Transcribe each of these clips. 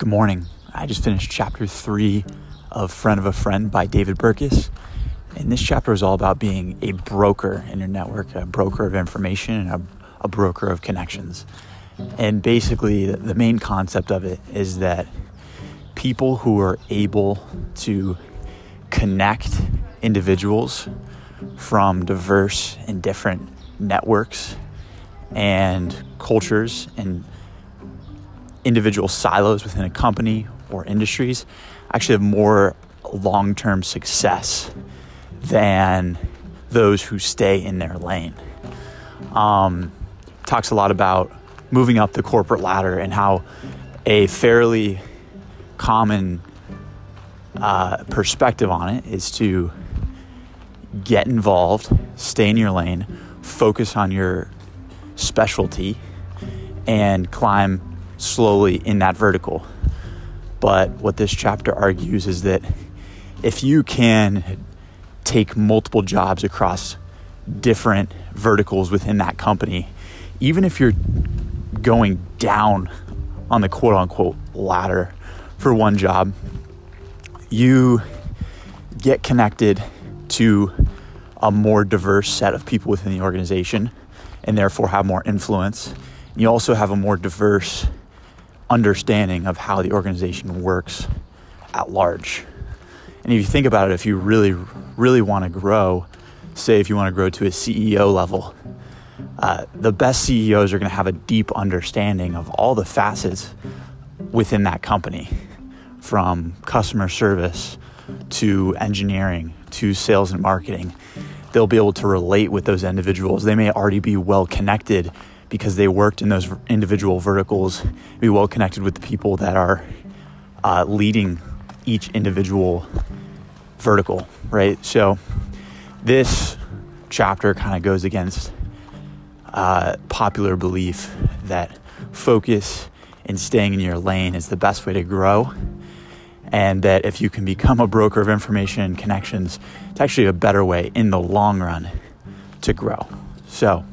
Good morning. I just finished chapter three of Friend of a Friend by David Burkus. And this chapter is all about being a broker in your network, a broker of information, and a, a broker of connections. And basically, the main concept of it is that people who are able to connect individuals from diverse and different networks and cultures and individual silos within a company or industries actually have more long term success than those who stay in their lane. Um, talks a lot about moving up the corporate ladder and how a fairly common uh, perspective on it is to get involved, stay in your lane, focus on your specialty, and climb slowly in that vertical. But what this chapter argues is that if you can take multiple jobs across different verticals within that company, even if you're going down on the quote unquote ladder for one job, you get connected to a more diverse set of people within the organization and therefore have more influence. You also have a more diverse understanding of how the organization works at large. And if you think about it, if you really, really want to grow, say if you want to grow to a CEO level, uh, the best CEOs are going to have a deep understanding of all the facets within that company, from customer service to engineering to sales and marketing. They'll be able to relate with those individuals. They may already be well connected because they worked in those individual verticals, be well connected with the people that are uh, leading each individual vertical, right? So this chapter kind of goes against uh, popular belief that focus and staying in your lane is the best way to grow. And that if you can become a broker of information and connections, it's actually a better way in the long run to grow. So,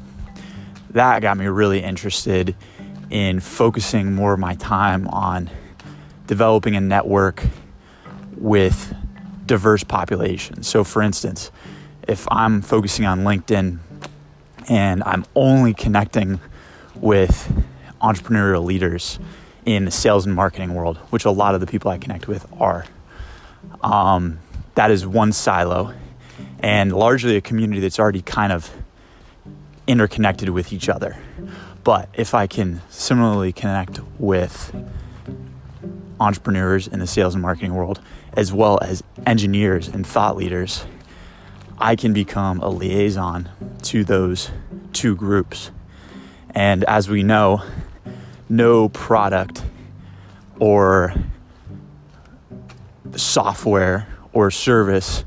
that got me really interested in focusing more of my time on developing a network with diverse populations. So, for instance, if I'm focusing on LinkedIn and I'm only connecting with entrepreneurial leaders in the sales and marketing world, which a lot of the people I connect with are, um, that is one silo and largely a community that's already kind of interconnected with each other. But if I can similarly connect with entrepreneurs in the sales and marketing world, as well as engineers and thought leaders, I can become a liaison to those two groups. And as we know, no product or software or service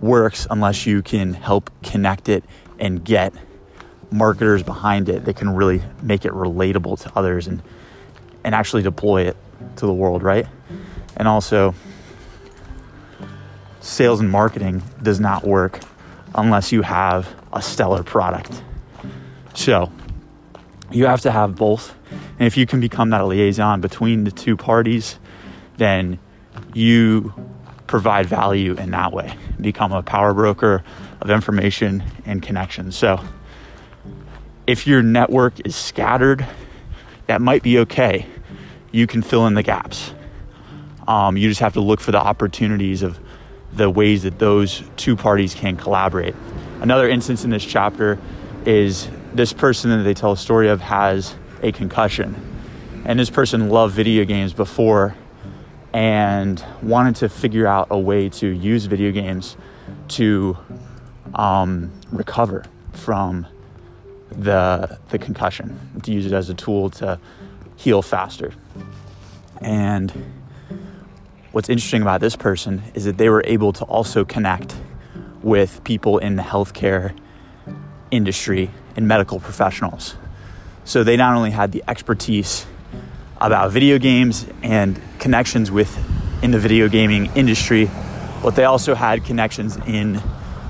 works unless you can help connect it and get marketers behind it that can really make it relatable to others and and actually deploy it to the world, right? And also sales and marketing does not work unless you have a stellar product. So, you have to have both. And if you can become that liaison between the two parties, then you provide value in that way. Become a power broker of information and connections. So, if your network is scattered, that might be okay. You can fill in the gaps. Um, you just have to look for the opportunities of the ways that those two parties can collaborate. Another instance in this chapter is this person that they tell a story of has a concussion. And this person loved video games before and wanted to figure out a way to use video games to um, recover from the the concussion to use it as a tool to heal faster. And what's interesting about this person is that they were able to also connect with people in the healthcare industry and medical professionals. So they not only had the expertise about video games and connections with in the video gaming industry, but they also had connections in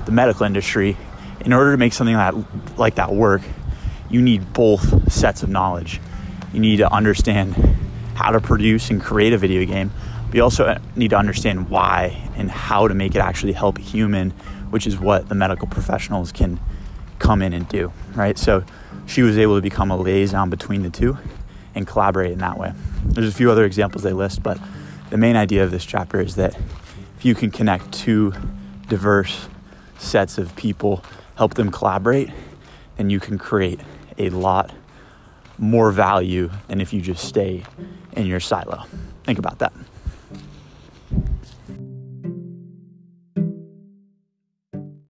the medical industry in order to make something that, like that work, you need both sets of knowledge. You need to understand how to produce and create a video game, but you also uh, need to understand why and how to make it actually help a human, which is what the medical professionals can come in and do, right? So she was able to become a liaison between the two and collaborate in that way. There's a few other examples they list, but the main idea of this chapter is that if you can connect two diverse sets of people, help them collaborate, then you can create a lot more value than if you just stay in your silo. Think about that.